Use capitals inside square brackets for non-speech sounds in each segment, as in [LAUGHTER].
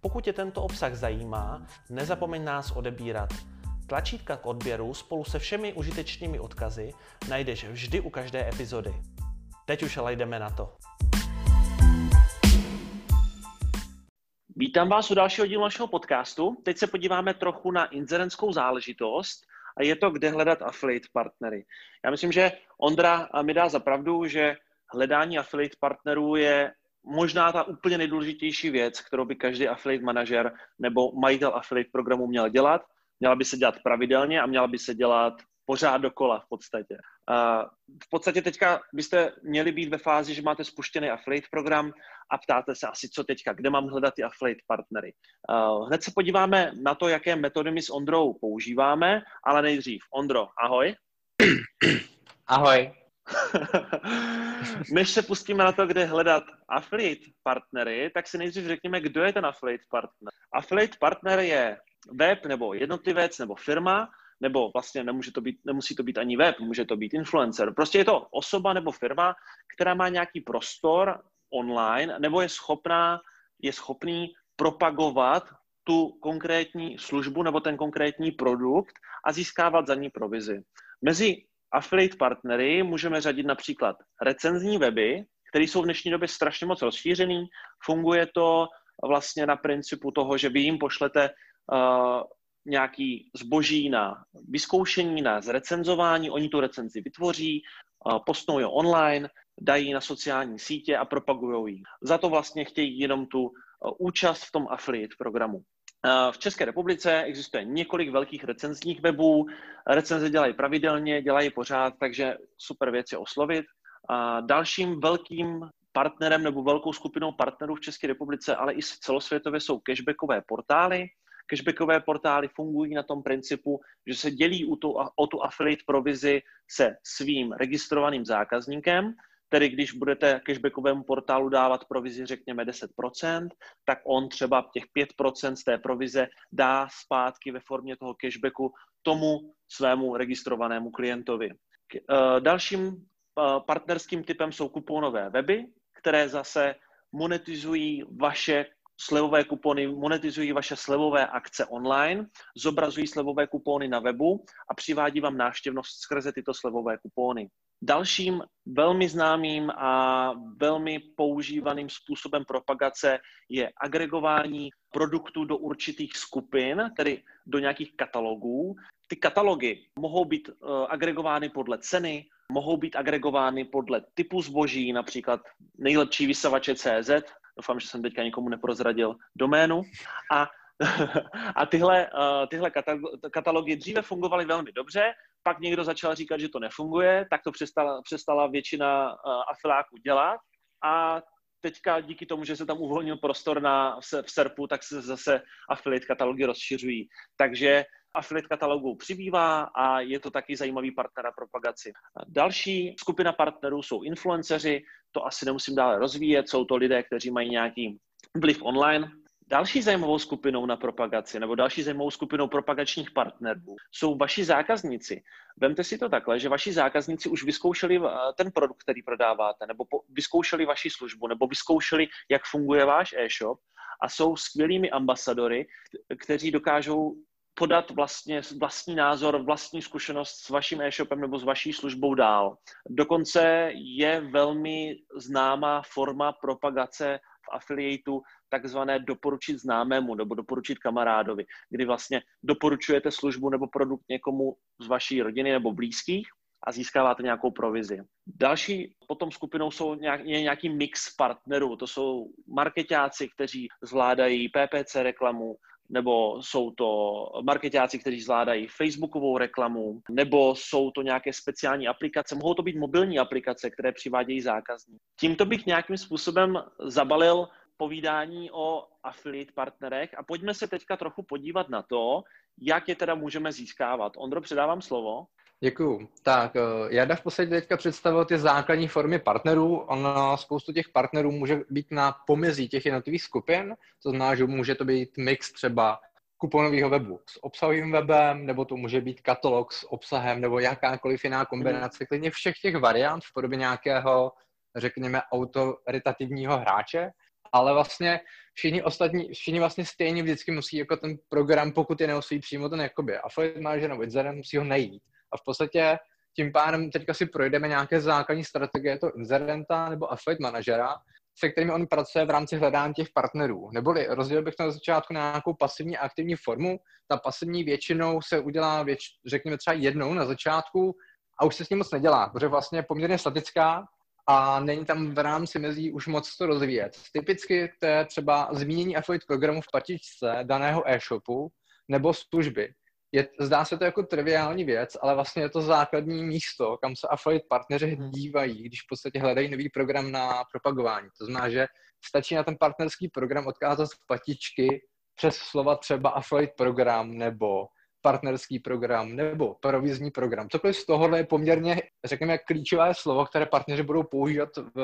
Pokud tě tento obsah zajímá, nezapomeň nás odebírat. Tlačítka k odběru spolu se všemi užitečnými odkazy najdeš vždy u každé epizody. Teď už ale jdeme na to. Vítám vás u dalšího dílu našeho podcastu. Teď se podíváme trochu na inzerentskou záležitost a je to, kde hledat affiliate partnery. Já myslím, že Ondra mi dá za pravdu, že hledání affiliate partnerů je možná ta úplně nejdůležitější věc, kterou by každý affiliate manažer nebo majitel affiliate programu měl dělat. Měla by se dělat pravidelně a měla by se dělat pořád dokola v podstatě. V podstatě teďka byste měli být ve fázi, že máte spuštěný affiliate program a ptáte se asi, co teďka, kde mám hledat ty affiliate partnery. Hned se podíváme na to, jaké metody my s Ondrou používáme, ale nejdřív. Ondro, ahoj. Ahoj. [LAUGHS] Než se pustíme na to, kde hledat affiliate partnery, tak si nejdřív řekněme, kdo je ten affiliate partner. Affiliate partner je web nebo jednotlivec nebo firma, nebo vlastně nemůže to být, nemusí to být ani web, může to být influencer. Prostě je to osoba nebo firma, která má nějaký prostor online, nebo je schopná, je schopný propagovat tu konkrétní službu nebo ten konkrétní produkt a získávat za ní provizi. Mezi affiliate partnery můžeme řadit například recenzní weby, které jsou v dnešní době strašně moc rozšířený. Funguje to vlastně na principu toho, že vy jim pošlete uh, nějaký zboží na vyzkoušení, na zrecenzování, oni tu recenzi vytvoří, uh, postnou ji online, dají na sociální sítě a propagují ji. Za to vlastně chtějí jenom tu uh, účast v tom affiliate programu. V České republice existuje několik velkých recenzních webů. Recenze dělají pravidelně, dělají pořád, takže super věc je oslovit. A dalším velkým partnerem nebo velkou skupinou partnerů v České republice, ale i celosvětově jsou cashbackové portály. Cashbackové portály fungují na tom principu, že se dělí o tu, o tu affiliate provizi se svým registrovaným zákazníkem Tedy když budete cashbackovému portálu dávat provizi, řekněme 10%, tak on třeba těch 5% z té provize dá zpátky ve formě toho cashbacku tomu svému registrovanému klientovi. Eh, dalším eh, partnerským typem jsou kuponové weby, které zase monetizují vaše slevové kupony, monetizují vaše slevové akce online, zobrazují slevové kupony na webu a přivádí vám návštěvnost skrze tyto slevové kupony. Dalším velmi známým a velmi používaným způsobem propagace je agregování produktů do určitých skupin, tedy do nějakých katalogů. Ty katalogy mohou být uh, agregovány podle ceny, mohou být agregovány podle typu zboží, například nejlepší vysavače CZ. Doufám, že jsem teďka někomu neprozradil doménu. A [LAUGHS] a tyhle, uh, tyhle katalogy dříve fungovaly velmi dobře, pak někdo začal říkat, že to nefunguje, tak to přestala, přestala většina uh, afiláků dělat a teďka díky tomu, že se tam uvolnil prostor na, v, SERPu, tak se zase affiliate katalogy rozšiřují. Takže affiliate katalogů přibývá a je to taky zajímavý partner na propagaci. Další skupina partnerů jsou influenceři, to asi nemusím dále rozvíjet, jsou to lidé, kteří mají nějaký vliv online, Další zajímavou skupinou na propagaci nebo další zajímavou skupinou propagačních partnerů jsou vaši zákazníci. Vemte si to takhle, že vaši zákazníci už vyzkoušeli eh, ten produkt, který prodáváte, nebo vyzkoušeli vaši službu, nebo vyzkoušeli, jak funguje váš e-shop a jsou skvělými ambasadory, kteří dokážou podat vlastně vlastní názor, vlastní zkušenost s vaším e-shopem nebo s vaší službou dál. Dokonce je velmi známá forma propagace v afiliatu takzvané doporučit známému nebo doporučit kamarádovi, kdy vlastně doporučujete službu nebo produkt někomu z vaší rodiny nebo blízkých a získáváte nějakou provizi. Další potom skupinou jsou nějak, je nějaký mix partnerů. To jsou marketáci, kteří zvládají PPC reklamu, nebo jsou to marketáci, kteří zvládají Facebookovou reklamu, nebo jsou to nějaké speciální aplikace. Mohou to být mobilní aplikace, které přivádějí zákazníky. Tímto bych nějakým způsobem zabalil povídání o affiliate partnerech a pojďme se teďka trochu podívat na to, jak je teda můžeme získávat. Ondro, předávám slovo. Děkuju. Tak, eh, já v podstatě teďka představil ty základní formy partnerů. Ono, spoustu těch partnerů může být na pomezí těch jednotlivých skupin, to znamená, že může to být mix třeba kuponového webu s obsahovým webem, nebo to může být katalog s obsahem, nebo jakákoliv jiná kombinace, klidně všech těch variant v podobě nějakého, řekněme, autoritativního hráče, ale vlastně všichni ostatní, všichni vlastně stejně vždycky musí jako ten program, pokud je neosví přímo ten jakoby affiliate manager nebo inzerent, musí ho najít. A v podstatě tím pádem teďka si projdeme nějaké základní strategie to inzerenta nebo affiliate manažera, se kterými on pracuje v rámci hledání těch partnerů. Neboli rozdělil bych to na začátku na nějakou pasivní a aktivní formu. Ta pasivní většinou se udělá, věč, řekněme třeba jednou na začátku a už se s ním moc nedělá, protože vlastně je poměrně statická a není tam v rámci mezí už moc to rozvíjet. Typicky to je třeba zmínění affiliate programu v patičce daného e-shopu nebo služby je, zdá se to jako triviální věc, ale vlastně je to základní místo, kam se affiliate partneři hmm. dívají, když v podstatě hledají nový program na propagování. To znamená, že stačí na ten partnerský program odkázat z patičky přes slova třeba affiliate program nebo partnerský program nebo provizní program. Cokoliv z tohohle je poměrně, řekněme, klíčové slovo, které partneři budou používat v,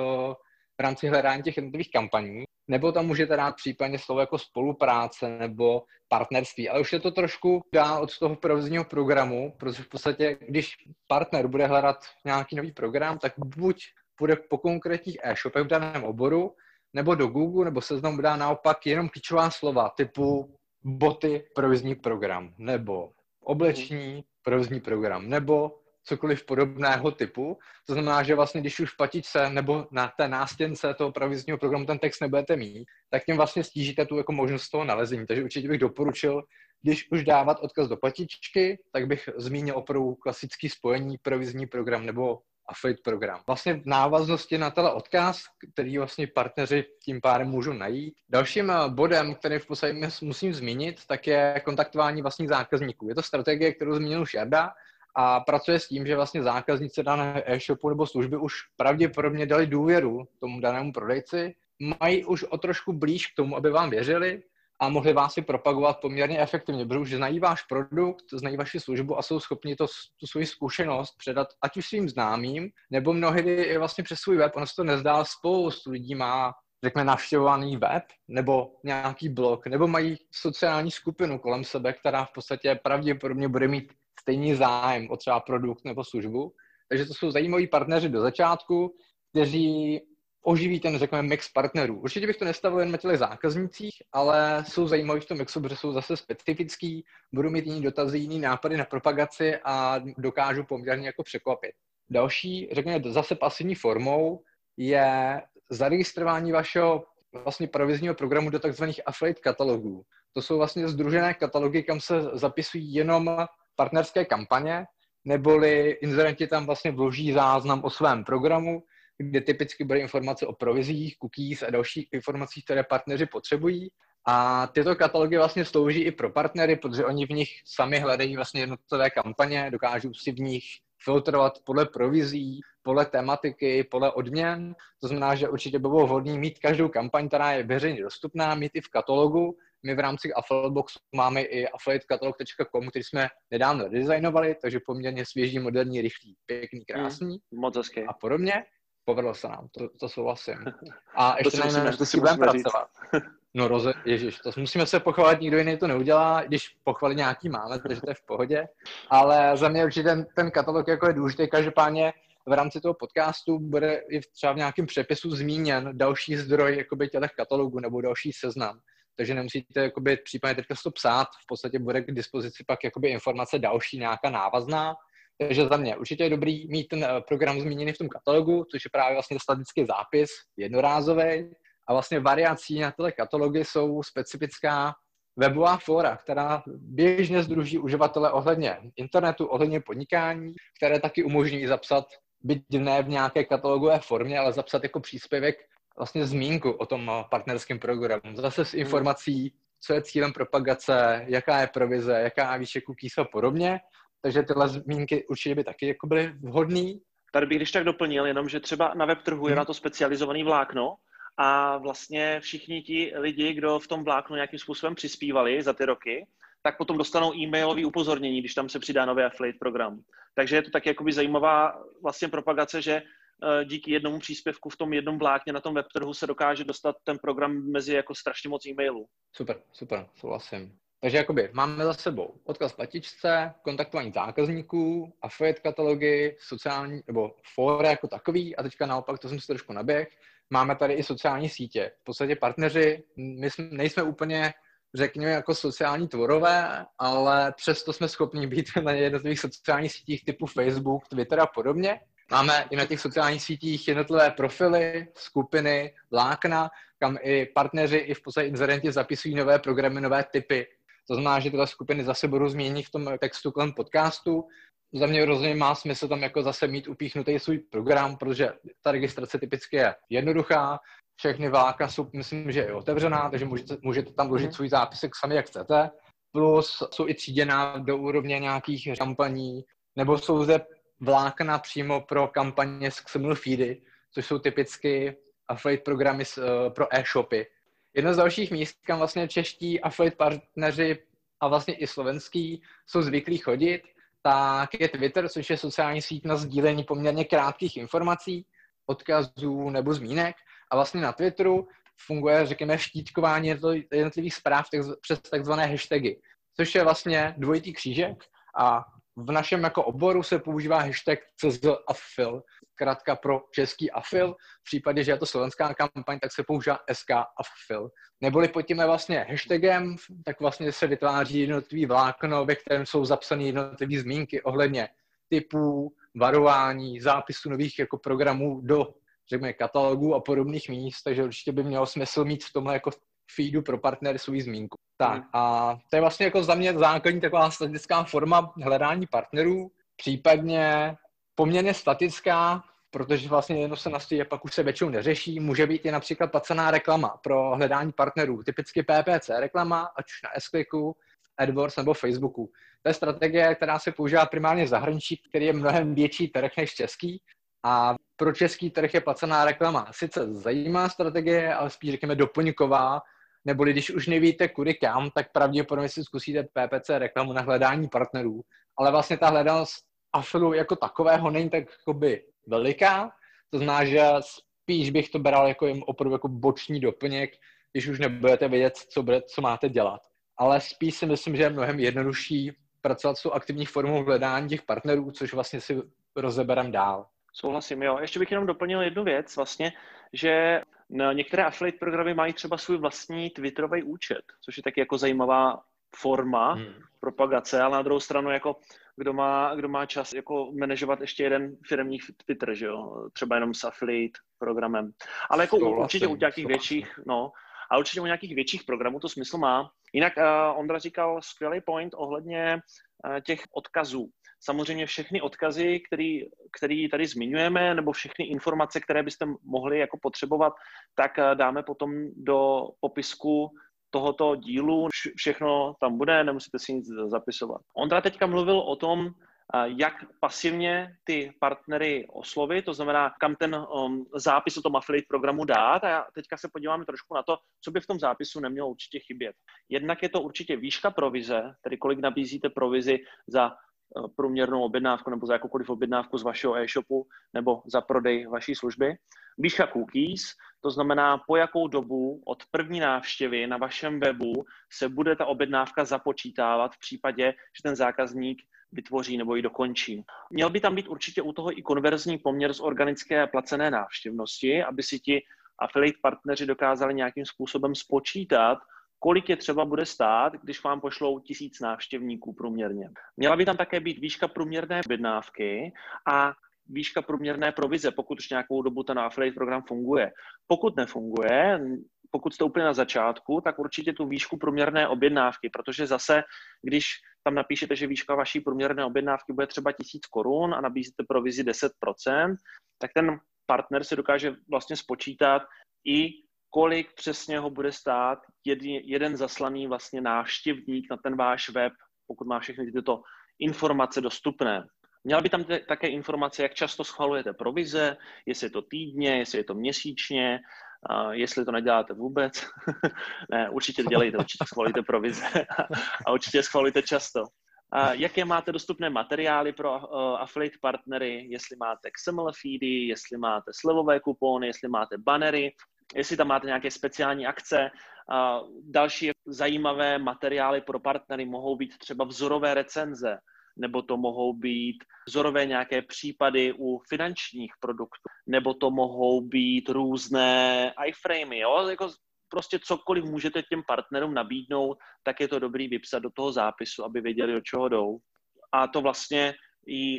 v rámci hledání těch jednotlivých kampaní, nebo tam můžete dát případně slovo jako spolupráce nebo partnerství, ale už je to trošku dál od toho provozního programu, protože v podstatě, když partner bude hledat nějaký nový program, tak buď bude po konkrétních e-shopech v daném oboru, nebo do Google, nebo seznam dá naopak jenom klíčová slova typu boty provozní program, nebo obleční provozní program, nebo cokoliv podobného typu. To znamená, že vlastně, když už v patičce nebo na té nástěnce toho provizního programu ten text nebudete mít, tak tím vlastně stížíte tu jako možnost toho nalezení. Takže určitě bych doporučil, když už dávat odkaz do patičky, tak bych zmínil opravdu klasický spojení provizní program nebo affiliate program. Vlastně v návaznosti na tenhle odkaz, který vlastně partneři tím pádem můžou najít. Dalším eh, bodem, který v podstatě musím zmínit, tak je kontaktování vlastních zákazníků. Je to strategie, kterou zmínil už Jarda, a pracuje s tím, že vlastně zákazníci dané e-shopu nebo služby už pravděpodobně dali důvěru tomu danému prodejci, mají už o trošku blíž k tomu, aby vám věřili a mohli vás si propagovat poměrně efektivně, protože už znají váš produkt, znají vaši službu a jsou schopni to, tu svoji zkušenost předat ať už svým známým, nebo mnohdy i vlastně přes svůj web. Ono se to nezdá, spoustu lidí má řekněme, navštěvovaný web nebo nějaký blog, nebo mají sociální skupinu kolem sebe, která v podstatě pravděpodobně bude mít stejný zájem o třeba produkt nebo službu. Takže to jsou zajímaví partneři do začátku, kteří oživí ten, řekněme, mix partnerů. Určitě bych to nestavil jen na těch zákaznicích, ale jsou zajímaví v tom mixu, protože jsou zase specifický, budou mít jiný dotazy, jiný nápady na propagaci a dokážu poměrně jako překvapit. Další, řekněme, zase pasivní formou je zaregistrování vašeho vlastně provizního programu do takzvaných affiliate katalogů. To jsou vlastně združené katalogy, kam se zapisují jenom partnerské kampaně, neboli inzerenti tam vlastně vloží záznam o svém programu, kde typicky bude informace o provizích, cookies a dalších informacích, které partneři potřebují. A tyto katalogy vlastně slouží i pro partnery, protože oni v nich sami hledají vlastně jednotlivé kampaně, dokážou si v nich filtrovat podle provizí, podle tematiky, podle odměn. To znamená, že určitě by bylo vhodné mít každou kampaň, která je veřejně dostupná, mít i v katalogu, my v rámci Affiliateboxu máme i affiliatekatalog.com, který jsme nedávno redesignovali, takže poměrně svěží, moderní, rychlý, pěkný, krásný. Mm, moc hezky. A podobně. Povedlo se nám, to, to souhlasím. A [LAUGHS] ještě to na to si budeme pracovat. [LAUGHS] No roze, ježiš, to musíme se pochválit, nikdo jiný to neudělá, když pochvalit nějaký máme, takže to je v pohodě. Ale za mě určitě ten, ten katalog jako je důležitý, každopádně v rámci toho podcastu bude i třeba v nějakém přepisu zmíněn další zdroj jakoby těch katalogů nebo další seznam takže nemusíte jakoby, případně teďka to psát, v podstatě bude k dispozici pak jakoby informace další, nějaká návazná, takže za mě určitě je dobrý mít ten eh, program zmíněný v tom katalogu, což je právě vlastně statický zápis, jednorázový. A vlastně variací na tyhle katalogy jsou specifická webová fóra, která běžně združí uživatele ohledně internetu, ohledně podnikání, které taky umožní zapsat, byť ne v nějaké katalogové formě, ale zapsat jako příspěvek vlastně zmínku o tom partnerském programu. Zase s hmm. informací, co je cílem propagace, jaká je provize, jaká je výše cookies a podobně. Takže tyhle zmínky určitě by taky jako byly vhodný. Tady bych když tak doplnil jenom, že třeba na web trhu je hmm. na to specializovaný vlákno a vlastně všichni ti lidi, kdo v tom vláknu nějakým způsobem přispívali za ty roky, tak potom dostanou e-mailové upozornění, když tam se přidá nový affiliate program. Takže je to tak jakoby zajímavá vlastně propagace, že eh, díky jednomu příspěvku v tom jednom vlákně na tom web trhu se dokáže dostat ten program mezi jako strašně moc e-mailů. Super, super, souhlasím. Takže jakoby máme za sebou odkaz platičce, kontaktování zákazníků, affiliate katalogy, sociální, nebo fóra jako takový a teďka naopak, to jsem si trošku naběh, máme tady i sociální sítě. V podstatě partneři, my jsme, nejsme úplně řekněme, jako sociální tvorové, ale přesto jsme schopni být na jednotlivých sociálních sítích typu Facebook, Twitter a podobně. Máme i na těch sociálních sítích jednotlivé profily, skupiny, lákna, kam i partneři, i v podstatě inzerenti zapisují nové programy, nové typy. To znamená, že tyhle skupiny zase budou změnit v tom textu kolem podcastu. Za mě rozhodně má smysl tam jako zase mít upíchnutý svůj program, protože ta registrace typicky je jednoduchá, všechny vláka jsou, myslím, že je otevřená, takže můžete, můžete tam vložit mhm. svůj zápisek sami, jak chcete. Plus jsou i tříděná do úrovně nějakých kampaní, nebo jsou zde vlákna přímo pro kampaně s XML feedy, což jsou typicky affiliate programy eh, pro e-shopy. Jedno z dalších míst, kam vlastně čeští affiliate partneři a vlastně i slovenský jsou zvyklí chodit, tak je Twitter, což je sociální síť na sdílení poměrně krátkých informací, odkazů nebo zmínek. A vlastně na Twitteru funguje, řekněme, štítkování jednotlivých zpráv přes takzvané hashtagy, což je vlastně dvojitý křížek a v našem jako oboru se používá hashtag CZAFIL, zkrátka pro český AFIL. V případě, že je to slovenská kampaň, tak se používá SK AFIL. Neboli pod tím vlastně hashtagem, tak vlastně se vytváří jednotlivý vlákno, ve kterém jsou zapsané jednotlivé zmínky ohledně typů, varování, zápisu nových jako programů do řekněme, katalogů a podobných míst, takže určitě by mělo smysl mít v tomhle jako feedu pro partnery svůj zmínku. Tak hmm. a to je vlastně jako za mě základní taková statická forma hledání partnerů, případně poměrně statická, protože vlastně jenom se nastojí a pak už se většinou neřeší. Může být i například placená reklama pro hledání partnerů, typicky PPC reklama, ať už na s AdWords nebo Facebooku. To je strategie, která se používá primárně v zahraničí, který je mnohem větší trh než český. A pro český trh je placená reklama. Sice zajímá strategie, ale spíš řekněme doplňková, neboli když už nevíte kudy kam, tak pravděpodobně si zkusíte PPC reklamu na hledání partnerů. Ale vlastně ta hledanost afilu jako takového není tak jakoby veliká, to znamená, že spíš bych to bral jako jim opravdu jako boční doplněk, když už nebudete vědět, co, bude, co máte dělat. Ale spíš si myslím, že je mnohem jednodušší pracovat s tou aktivní formou hledání těch partnerů, což vlastně si rozeberem dál. Souhlasím, jo. Ještě bych jenom doplnil jednu věc, vlastně, že některé affiliate programy mají třeba svůj vlastní Twitterový účet, což je taky jako zajímavá forma hmm. propagace, ale na druhou stranu, jako kdo má, kdo má čas jako manažovat ještě jeden firmní Twitter, že jo? třeba jenom s affiliate programem. Ale jako souhlasím, určitě u nějakých větších, no, a určitě u nějakých větších programů to smysl má. Jinak uh, Ondra říkal skvělý point ohledně uh, těch odkazů. Samozřejmě všechny odkazy, který, který tady zmiňujeme, nebo všechny informace, které byste mohli jako potřebovat, tak uh, dáme potom do popisku tohoto dílu. Všechno tam bude, nemusíte si nic zapisovat. Ondra teďka mluvil o tom, jak pasivně ty partnery oslovit, to znamená, kam ten um, zápis o tom affiliate programu dát. A teďka se podíváme trošku na to, co by v tom zápisu nemělo určitě chybět. Jednak je to určitě výška provize, tedy kolik nabízíte provizi za uh, průměrnou objednávku nebo za jakoukoliv objednávku z vašeho e-shopu nebo za prodej vaší služby. Výška cookies, to znamená, po jakou dobu od první návštěvy na vašem webu se bude ta objednávka započítávat v případě, že ten zákazník vytvoří nebo ji dokončí. Měl by tam být určitě u toho i konverzní poměr z organické a placené návštěvnosti, aby si ti affiliate partneři dokázali nějakým způsobem spočítat, kolik je třeba bude stát, když vám pošlou tisíc návštěvníků průměrně. Měla by tam také být výška průměrné objednávky a výška průměrné provize, pokud už nějakou dobu ten affiliate program funguje. Pokud nefunguje, pokud jste úplně na začátku, tak určitě tu výšku průměrné objednávky, protože zase, když tam napíšete, že výška vaší průměrné objednávky bude třeba 1000 korun a nabízíte provizi 10%, tak ten partner si dokáže vlastně spočítat i kolik přesně ho bude stát jeden, jeden zaslaný vlastně návštěvník na ten váš web, pokud má všechny tyto informace dostupné. Měla by tam také informace, jak často schvalujete provize, jestli je to týdně, jestli je to měsíčně, A jestli to neděláte vůbec, [LAUGHS] ne, určitě dělejte, určitě schvalujte provize [LAUGHS] a určitě schvalujte často. A jaké máte dostupné materiály pro uh, affiliate partnery, jestli máte XML feedy, jestli máte slevové kupony, jestli máte bannery, jestli tam máte nějaké speciální akce. Uh, další zajímavé materiály pro partnery mohou být třeba vzorové recenze, nebo to mohou být vzorové nějaké případy u finančních produktů, nebo to mohou být různé iframey, jo? Jako prostě cokoliv můžete těm partnerům nabídnout, tak je to dobrý vypsat do toho zápisu, aby věděli, o čeho jdou. A to vlastně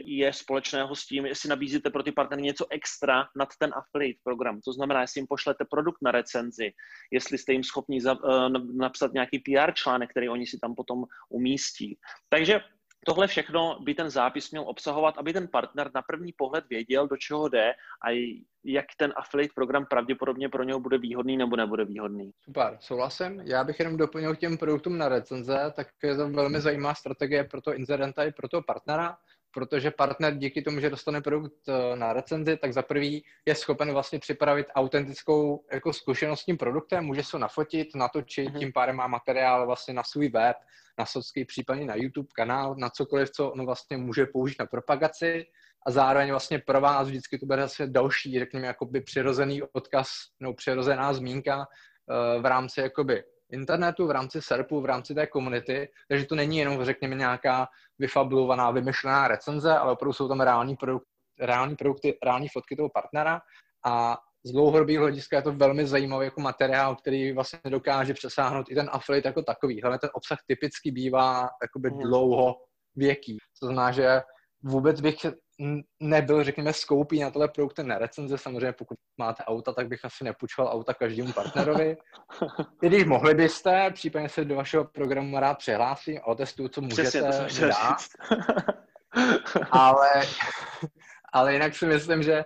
je společného s tím, jestli nabízíte pro ty partnery něco extra nad ten affiliate program. To znamená, jestli jim pošlete produkt na recenzi, jestli jste jim schopni za, uh, napsat nějaký PR článek, který oni si tam potom umístí. Takže tohle všechno by ten zápis měl obsahovat, aby ten partner na první pohled věděl, do čeho jde a jak ten affiliate program pravděpodobně pro něho bude výhodný nebo nebude výhodný. Super, souhlasím. Já bych jenom doplnil těm produktům na recenze, tak je to velmi zajímavá strategie pro to inzerenta i pro toho partnera, protože partner díky tomu, že dostane produkt eh, na recenzi, tak za prvý je schopen vlastně připravit autentickou jako zkušenost s tím produktem, může se nafotit, natočit, mm-hmm. tím pádem má materiál vlastně na svůj web, na Socky, případně na YouTube kanál, na cokoliv, co on vlastně může použít na propagaci a zároveň vlastně pro vás vždycky to bude zase další, řekněme, jakoby přirozený odkaz nebo přirozená zmínka uh, v rámci jakoby internetu, v rámci SERPu, v rámci té komunity, takže to není jenom, řekněme, nějaká vyfabulovaná, vymyšlená recenze, ale opravdu jsou tam reální, produk- reální produkty, reální fotky toho partnera a z dlouhodobého hlediska je to velmi zajímavý jako materiál, který vlastně dokáže přesáhnout i ten affiliate jako takový. Hlavně ten obsah typicky bývá jakoby mm. dlouho věký. To znamená, že vůbec bych nebyl, řekněme, skoupý na tohle produkty na recenze. Samozřejmě, pokud máte auta, tak bych asi nepůjčoval auta každému partnerovi. [LAUGHS] I když mohli byste, případně se do vašeho programu rád přihlásím a otestuju, co můžete Přesně, to dát. [LAUGHS] [LAUGHS] ale, ale jinak si myslím, že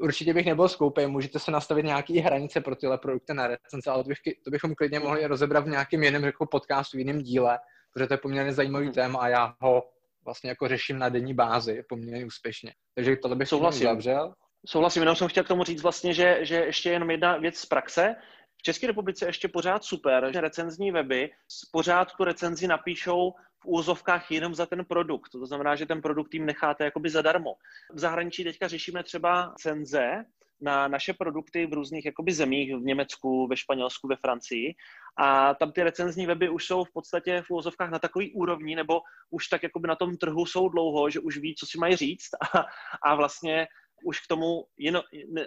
určitě bych nebyl skoupej, můžete se nastavit nějaké hranice pro tyhle produkty na recenze, ale to, bych, to bychom klidně mohli rozebrat v nějakém jiném jako podcastu, v jiném díle, protože to je poměrně zajímavý hmm. téma a já ho vlastně jako řeším na denní bázi poměrně úspěšně. Takže tohle bych Souhlasím. zavřel. Souhlasím, jenom jsem chtěl k tomu říct vlastně, že, že ještě jenom jedna věc z praxe. V České republice ještě pořád super, že recenzní weby pořád tu recenzi napíšou v úzovkách jenom za ten produkt. To znamená, že ten produkt jim necháte jakoby zadarmo. V zahraničí teďka řešíme třeba cenze na naše produkty v různých jakoby zemích, v Německu, ve Španělsku, ve Francii. A tam ty recenzní weby už jsou v podstatě v úvozovkách na takový úrovni, nebo už tak jakoby na tom trhu jsou dlouho, že už ví, co si mají říct a, a vlastně už k tomu jenom,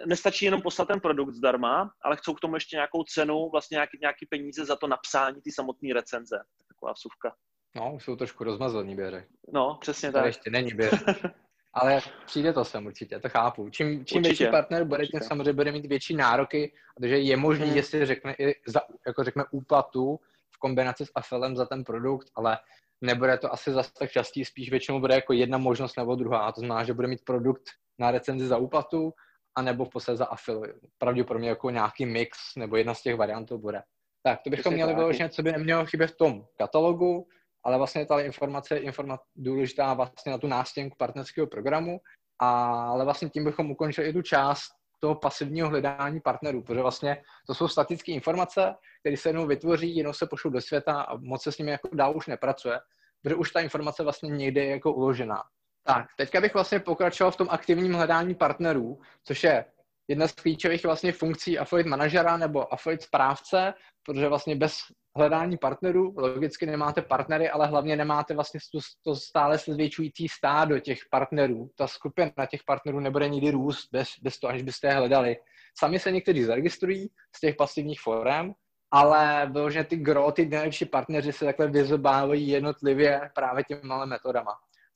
nestačí jenom poslat ten produkt zdarma, ale chcou k tomu ještě nějakou cenu, vlastně nějaký, nějaký peníze za to napsání ty samotné recenze. Taková vsuvka. No, už jsou trošku rozmazlený běře. No, přesně tak. To ještě není běře. [LAUGHS] Ale přijde to sem určitě, to chápu. Čím, čím určitě, větší partner bude, určitě. tím samozřejmě bude mít větší nároky, protože je možný, hmm. jestli řekne i za, jako řekne úplatu v kombinaci s afelem za ten produkt, ale nebude to asi zase tak častý, spíš většinou bude jako jedna možnost nebo druhá. To znamená, že bude mít produkt na recenzi za úplatu, anebo v podstatě za afil. Pravděpodobně jako nějaký mix, nebo jedna z těch variantů bude. Tak, to bychom měli vyloženě, co by nemělo chybět v tom katalogu, ale vlastně ta informace je informa- důležitá vlastně na tu nástěnku partnerského programu, ale vlastně tím bychom ukončili i tu část toho pasivního hledání partnerů, protože vlastně to jsou statické informace, které se jednou vytvoří, jenom se pošlou do světa a moc se s nimi jako dál už nepracuje, protože už ta informace vlastně někde je jako uložená. Tak, teďka bych vlastně pokračoval v tom aktivním hledání partnerů, což je jedna z klíčových vlastně funkcí affiliate manažera nebo affiliate správce, protože vlastně bez hledání partnerů, logicky nemáte partnery, ale hlavně nemáte vlastně to, to stále se zvětšující stádo těch partnerů. Ta skupina těch partnerů nebude nikdy růst bez, bez toho, aniž byste je hledali. Sami se někteří zaregistrují z těch pasivních forem, ale vyloženě ty gro, ty nejlepší partneři se takhle vyzobávají jednotlivě právě těmi metodama.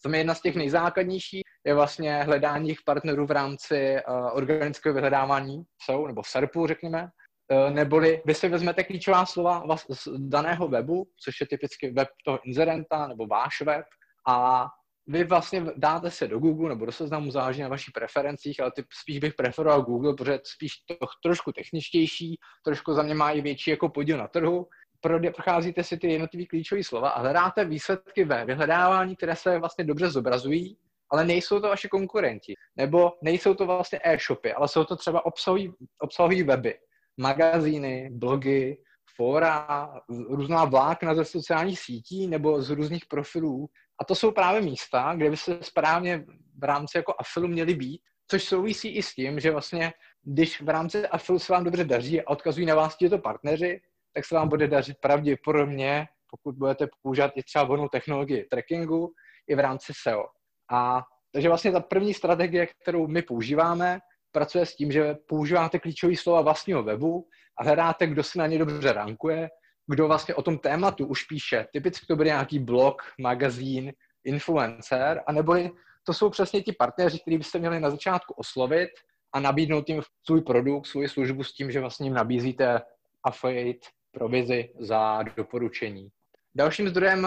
Za jedna z těch nejzákladnějších je vlastně hledání těch partnerů v rámci uh, organického vyhledávání SEO, nebo SERPu, řekněme, neboli vy si vezmete klíčová slova z daného webu, což je typicky web toho inzerenta nebo váš web a vy vlastně dáte se do Google nebo do seznamu, záleží na vašich preferencích, ale ty spíš bych preferoval Google, protože spíš to, trošku techničtější, trošku za mě má i větší jako podíl na trhu procházíte si ty jednotlivé klíčové slova a hledáte výsledky ve vyhledávání, které se vlastně dobře zobrazují, ale nejsou to vaše konkurenti. Nebo nejsou to vlastně e-shopy, ale jsou to třeba obsahový, obsahový weby. Magazíny, blogy, fóra, různá vlákna ze sociálních sítí nebo z různých profilů. A to jsou právě místa, kde by se správně v rámci jako afilu měli být, což souvisí i s tím, že vlastně, když v rámci afilu se vám dobře daří a odkazují na vás těto partneři, tak se vám bude dařit pravděpodobně, pokud budete používat i třeba vhodnou technologii trackingu, i v rámci SEO. A takže vlastně ta první strategie, kterou my používáme, pracuje s tím, že používáte klíčové slova vlastního webu a hledáte, kdo se na ně dobře rankuje, kdo vlastně o tom tématu už píše. Typicky to bude nějaký blog, magazín, influencer, a nebo to jsou přesně ti partneři, kteří byste měli na začátku oslovit a nabídnout jim svůj produkt, svou službu s tím, že vlastně jim nabízíte affiliate provizi za doporučení. Dalším zdrojem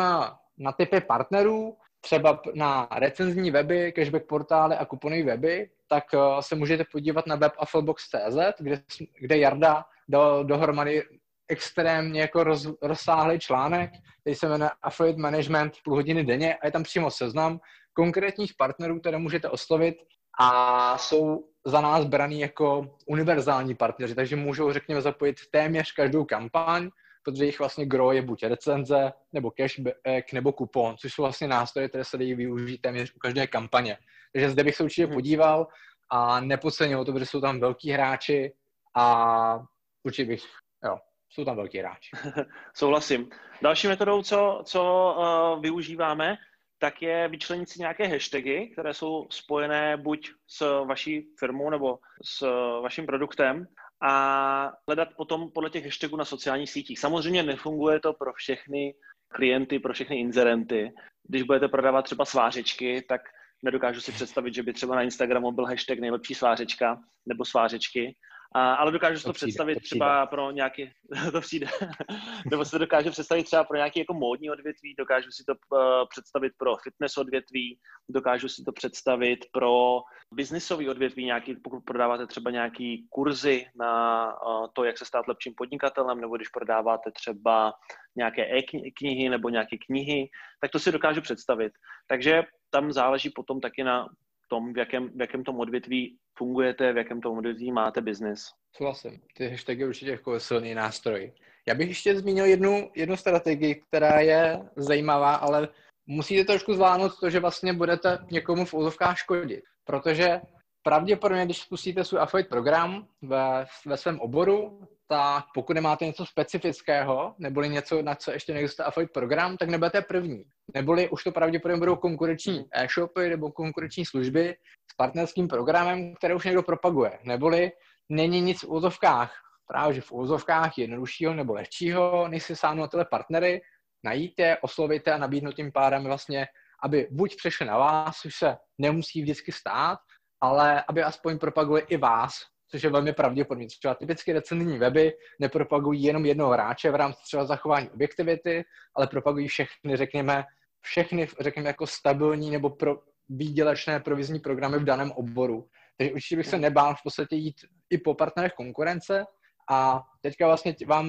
na typy partnerů, třeba na recenzní weby, cashback portály a kuponové weby, tak se můžete podívat na web affilbox.cz, kde, kde Jarda dal dohromady extrémně jako roz, rozsáhlý článek, který se jmenuje Affiliate Management půl hodiny denně a je tam přímo seznam konkrétních partnerů, které můžete oslovit a jsou za nás braný jako univerzální partneři, takže můžou, řekněme, zapojit téměř každou kampaň, protože jich vlastně gro je buď recenze, nebo cashback, nebo kupon, což jsou vlastně nástroje, které se dají využít téměř u každé kampaně. Takže zde bych se určitě hmm. podíval a nepodcenil to, protože jsou tam velký hráči a určitě bych, jo, jsou tam velký hráči. [LAUGHS] Souhlasím. Další metodou, co, co uh, využíváme, tak je vyčlenit si nějaké hashtagy, které jsou spojené buď s vaší firmou nebo s vaším produktem a hledat potom podle těch hashtagů na sociálních sítích. Samozřejmě nefunguje to pro všechny klienty, pro všechny inzerenty. Když budete prodávat třeba svářečky, tak nedokážu si představit, že by třeba na Instagramu byl hashtag nejlepší svářečka nebo svářečky, a, ale dokážu si to, to přijde, představit to třeba pro nějaký, [LAUGHS] to přijde, [LAUGHS] nebo to dokážu představit třeba pro nějaký jako módní odvětví, dokážu si to uh, představit pro fitness odvětví, dokážu si to představit pro biznisový odvětví, nějaký, pokud prodáváte třeba nějaký kurzy na uh, to, jak se stát lepším podnikatelem, nebo když prodáváte třeba nějaké e-knihy nebo nějaké knihy, tak to si dokážu představit. Takže tam záleží potom taky na tom, v jakém, v jakém tom odvětví fungujete, v jakém tom odvětví máte biznis. Souhlasím. Ty hashtagy určitě jako silný nástroj. Já bych ještě zmínil jednu, jednu strategii, která je zajímavá, ale musíte trošku zvládnout to, že vlastně budete někomu v úzovkách škodit. Protože pravděpodobně, když spustíte svůj affiliate program ve, ve svém oboru, tak pokud nemáte něco specifického, neboli něco, na co ještě neexistuje affiliate program, tak nebudete první. Neboli už to pravděpodobně budou konkurenční e-shopy nebo konkurenční služby s partnerským programem, které už někdo propaguje. Neboli není nic v úzovkách, právě že v úzovkách jednoduššího nebo lehčího, než si sáhnout tyhle partnery, najít je, oslovit a nabídnout tím pádem vlastně, aby buď přešli na vás, což se nemusí vždycky stát, ale aby aspoň propagovali i vás, což je velmi pravděpodobné. Třeba typicky recenzní weby nepropagují jenom jednoho hráče v rámci třeba zachování objektivity, ale propagují všechny, řekněme, všechny, řekněme, jako stabilní nebo pro výdělečné provizní programy v daném oboru. Takže určitě bych se nebál v podstatě jít i po partnerech konkurence a teďka vlastně vám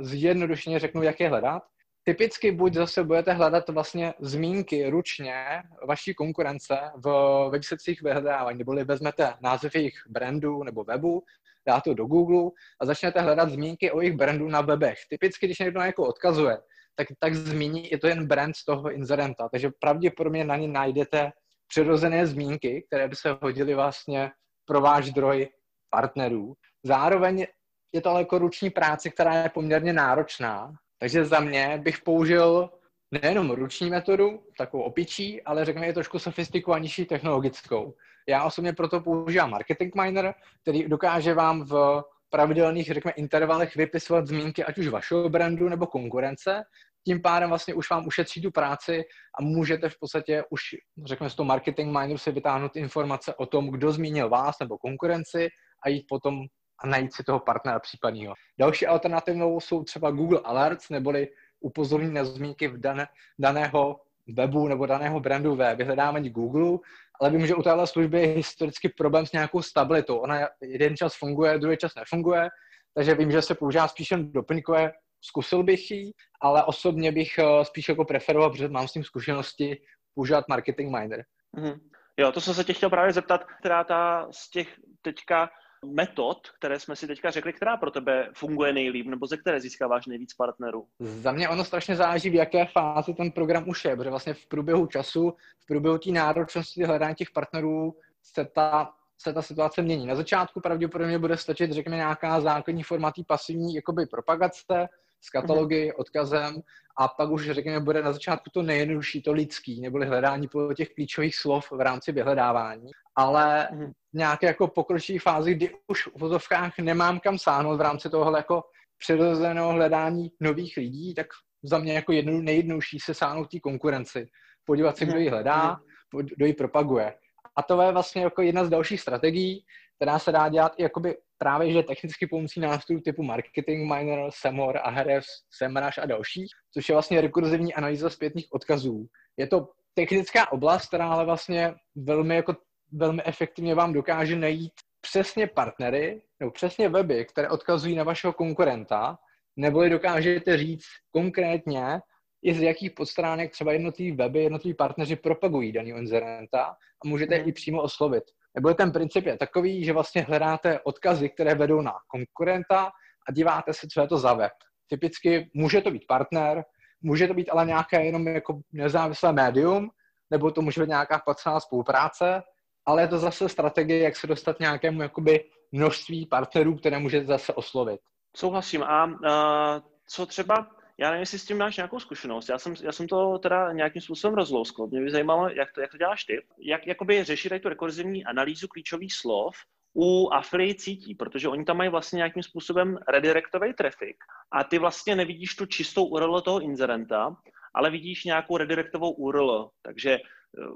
zjednodušeně řeknu, jak je hledat. Typicky buď zase budete hledat vlastně zmínky ručně vaší konkurence v, výsledcích vyhledávání, neboli vezmete název jejich brandu nebo webu, dáte to do Google a začnete hledat zmínky o jejich brandu na webech. Typicky, když někdo jako odkazuje, tak, tak zmíní, je to jen brand z toho inzerenta, takže pravděpodobně na ně najdete přirozené zmínky, které by se hodily vlastně pro váš zdroj partnerů. Zároveň je to ale jako ruční práce, která je poměrně náročná, takže za mě bych použil nejenom ruční metodu, takovou opičí, ale řekněme i trošku sofistikovanější technologickou. Já osobně proto používám Marketing Miner, který dokáže vám v pravidelných, řekněme, intervalech vypisovat zmínky ať už vašeho brandu nebo konkurence. Tím pádem vlastně už vám ušetří tu práci a můžete v podstatě už, řekněme, z toho Marketing Mineru si vytáhnout informace o tom, kdo zmínil vás nebo konkurenci a jít potom a najít si toho partnera případního. Další alternativou jsou třeba Google Alerts, neboli upozornění na zmínky v dané, daného webu nebo daného brandu ve vyhledávání Google, ale vím, že u téhle služby je historicky problém s nějakou stabilitou. Ona jeden čas funguje, druhý čas nefunguje, takže vím, že se používá spíš jen doplňkové, zkusil bych ji, ale osobně bych eh, spíš jako preferoval, protože mám s tím zkušenosti, používat Marketing Miner. Mm-hmm. Jo, to jsem se tě chtěl právě zeptat, která ta z těch teďka metod, které jsme si teďka řekli, která pro tebe funguje nejlíp, nebo ze které získáváš nejvíc partnerů? Za mě ono strašně záleží, v jaké fázi ten program už je, protože vlastně v průběhu času, v průběhu té náročnosti hledání těch partnerů se ta se ta situace mění. Na začátku pravděpodobně bude stačit, řekněme, nějaká základní formatý pasivní jakoby propagace s katalogy, mm-hmm. odkazem a pak už, řekněme, bude na začátku to nejjednodušší, to lidský, neboli hledání po těch klíčových slov v rámci vyhledávání. Ale mm-hmm. v nějaké jako pokročilé fázi, kdy už v fotovkách nemám kam sáhnout v rámci toho jako přirozeného hledání nových lidí, tak za mě jako jednou nejjednouší se sáhnout té konkurenci. Podívat se, kdo ji hledá, mhm. kdo ji propaguje. A to je vlastně jako jedna z dalších strategií, která se dá dělat i jakoby právě, že technicky pomocí nástrojů typu Marketing Miner, Semor, Ahrefs, Semrush a další, což je vlastně rekurzivní analýza zpětných odkazů. Je to technická oblast, která ale vlastně velmi, jako, velmi efektivně vám dokáže najít přesně partnery, nebo přesně weby, které odkazují na vašeho konkurenta, nebo dokážete říct konkrétně, i z jakých podstránek třeba jednotlivý weby, jednotliví partneři propagují daný inzerenta a můžete mm. i přímo oslovit. Nebo ten princip je takový, že vlastně hledáte odkazy, které vedou na konkurenta a díváte se, co je to za web. Typicky může to být partner, může to být ale nějaké jenom jako nezávislé médium, nebo to může být nějaká placená spolupráce, ale je to zase strategie, jak se dostat nějakému jakoby množství partnerů, které můžete zase oslovit. Souhlasím. A uh, co třeba já nevím, jestli s tím máš nějakou zkušenost. Já jsem, já jsem to teda nějakým způsobem rozlouskl. Mě by zajímalo, jak to, jak to děláš ty. Jak jakoby řešit tady tu rekurzivní analýzu klíčových slov u affiliate sítí, protože oni tam mají vlastně nějakým způsobem redirectový traffic a ty vlastně nevidíš tu čistou URL toho inzerenta, ale vidíš nějakou redirectovou URL. Takže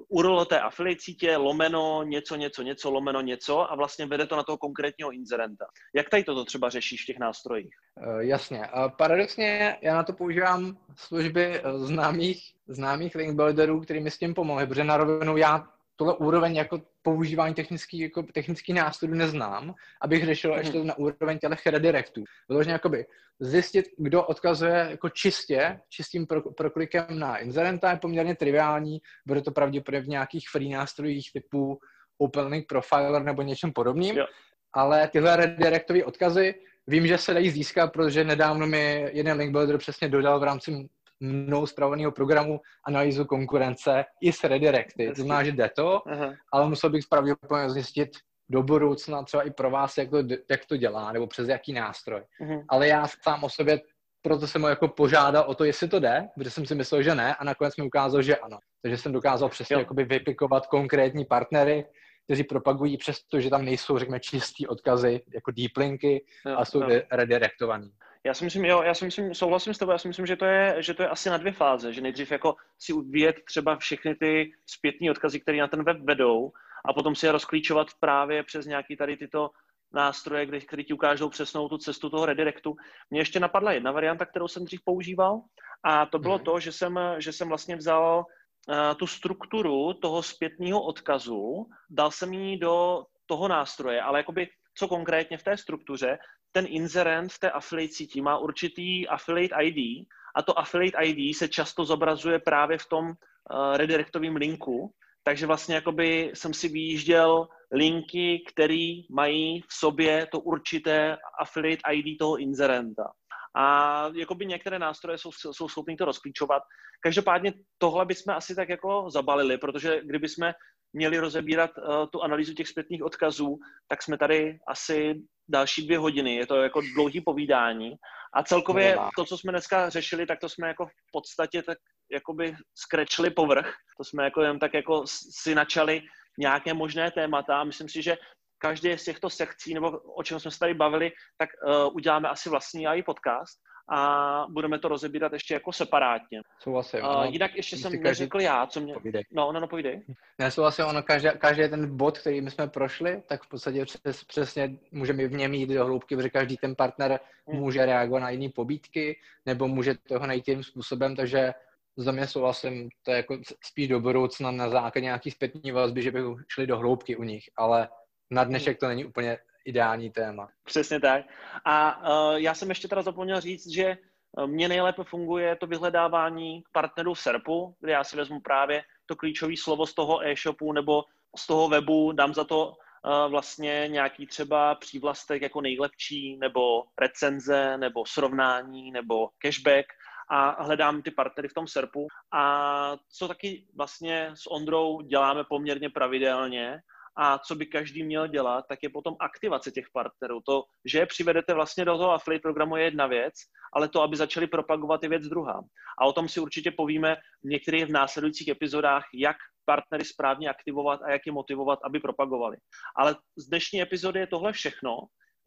URL té affiliate sítě, lomeno něco, něco, něco, lomeno něco a vlastně vede to na toho konkrétního inzerenta. Jak tady toto třeba řešíš v těch nástrojích? Uh, jasně. Paradoxně já na to používám služby uh, známých, známých link builderů, který mi s tím pomohli, protože na rovinu já tuhle úroveň jako používání technický, jako technický nástrojů neznám, abych řešil mm-hmm. ještě na úroveň těch redirectů. Vyloženě jakoby zjistit, kdo odkazuje jako čistě, čistým pro, proklikem na inzerenta je poměrně triviální, bude to pravděpodobně v nějakých free nástrojích typu OpenLink Profiler nebo něčem podobným, jo. ale tyhle redirektové odkazy vím, že se dají získat, protože nedávno mi jeden link builder přesně dodal v rámci mnou zpravovaného programu analýzu konkurence i s redirecty. To znamená, že jde to, Aha. ale musel bych pravděpodobně zjistit do budoucna třeba i pro vás, jak to, jak to dělá, nebo přes jaký nástroj. Uh-huh. Ale já sám o sobě, proto jsem ho jako požádal o to, jestli to jde, protože jsem si myslel, že ne a nakonec mi ukázal, že ano. Takže jsem dokázal přesně jakoby vypikovat konkrétní partnery, kteří propagují přesto, že tam nejsou, řekněme, čistý odkazy, jako deep linky, jo, a jsou jo. redirektovaný. Já si myslím, jo, já si myslím, souhlasím s tebou, já si myslím, že to je, že to je asi na dvě fáze, že nejdřív jako si uvět třeba všechny ty zpětné odkazy, které na ten web vedou a potom si je rozklíčovat právě přes nějaký tady tyto nástroje, kde, který ti ukážou přesnou tu cestu toho redirectu. Mně ještě napadla jedna varianta, kterou jsem dřív používal a to bylo hmm. to, že jsem, že jsem vlastně vzal tu strukturu toho zpětného odkazu, dal jsem ji do toho nástroje, ale jakoby co konkrétně v té struktuře, ten inzerent v té affiliate síti má určitý affiliate ID a to affiliate ID se často zobrazuje právě v tom uh, redirectovém linku, takže vlastně jakoby jsem si vyjížděl linky, které mají v sobě to určité affiliate ID toho inzerenta. A jakoby některé nástroje jsou, jsou schopni to rozklíčovat. Každopádně tohle bychom asi tak jako zabalili, protože kdyby jsme měli rozebírat uh, tu analýzu těch zpětných odkazů, tak jsme tady asi další dvě hodiny. Je to jako dlouhý povídání. A celkově to, co jsme dneska řešili, tak to jsme jako v podstatě tak jakoby skrečili povrch. To jsme jako jen tak jako si načali nějaké možné témata. Myslím si, že každé z těchto sekcí, nebo o čem jsme se tady bavili, tak uh, uděláme asi vlastní AI podcast a budeme to rozebírat ještě jako separátně. Souhlasím. Uh, jinak ještě jsem každý... neřekl já, co mě... Povídej. No, no, no, povídej. Ne, souhlasím, ono, každý, každý ten bod, který my jsme prošli, tak v podstatě přes, přesně můžeme v něm jít do hloubky, protože každý ten partner hmm. může reagovat na jiné pobídky, nebo může toho najít jiným způsobem, takže za mě souhlasím, to je jako spíš do budoucna na základě nějaký zpětní vazby, že by šli do hloubky u nich, ale na dnešek to není úplně ideální téma. Přesně tak. A uh, já jsem ještě teda zapomněl říct, že e, mně nejlépe funguje to vyhledávání partnerů v SERPu, kde já si vezmu právě to klíčové slovo z toho e-shopu nebo z toho webu, dám za to vlastně nějaký třeba přívlastek jako nejlepší, nebo recenze, nebo srovnání, nebo cashback a hledám ty partnery v tom SERPu. A co taky vlastně s Ondrou děláme poměrně pravidelně, a co by každý měl dělat, tak je potom aktivace těch partnerů. To, že je přivedete vlastně do toho affiliate programu je jedna věc, ale to, aby začali propagovat je věc druhá. A o tom si určitě povíme v některých v následujících epizodách, jak partnery správně aktivovat a jak je motivovat, aby propagovali. Ale z dnešní epizody je tohle všechno.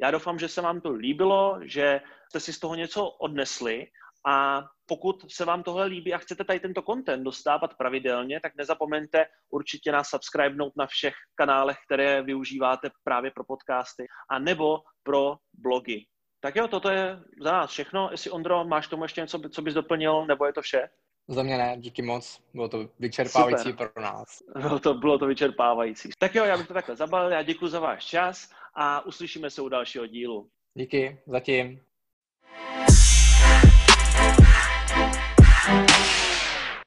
Já doufám, že se vám to líbilo, že jste si z toho něco odnesli a pokud se vám tohle líbí a chcete tady tento content dostávat pravidelně, tak nezapomeňte určitě nás subscribenout na všech kanálech, které využíváte právě pro podcasty a nebo pro blogy. Tak jo, toto je za nás všechno. Jestli Ondro, máš tomu ještě něco, co bys doplnil, nebo je to vše? Za mě ne, díky moc. Bylo to vyčerpávající Super. pro nás. Bylo to, bylo to vyčerpávající. Tak jo, já bych to takhle zabalil. Já děkuji za váš čas a uslyšíme se u dalšího dílu. Díky, zatím.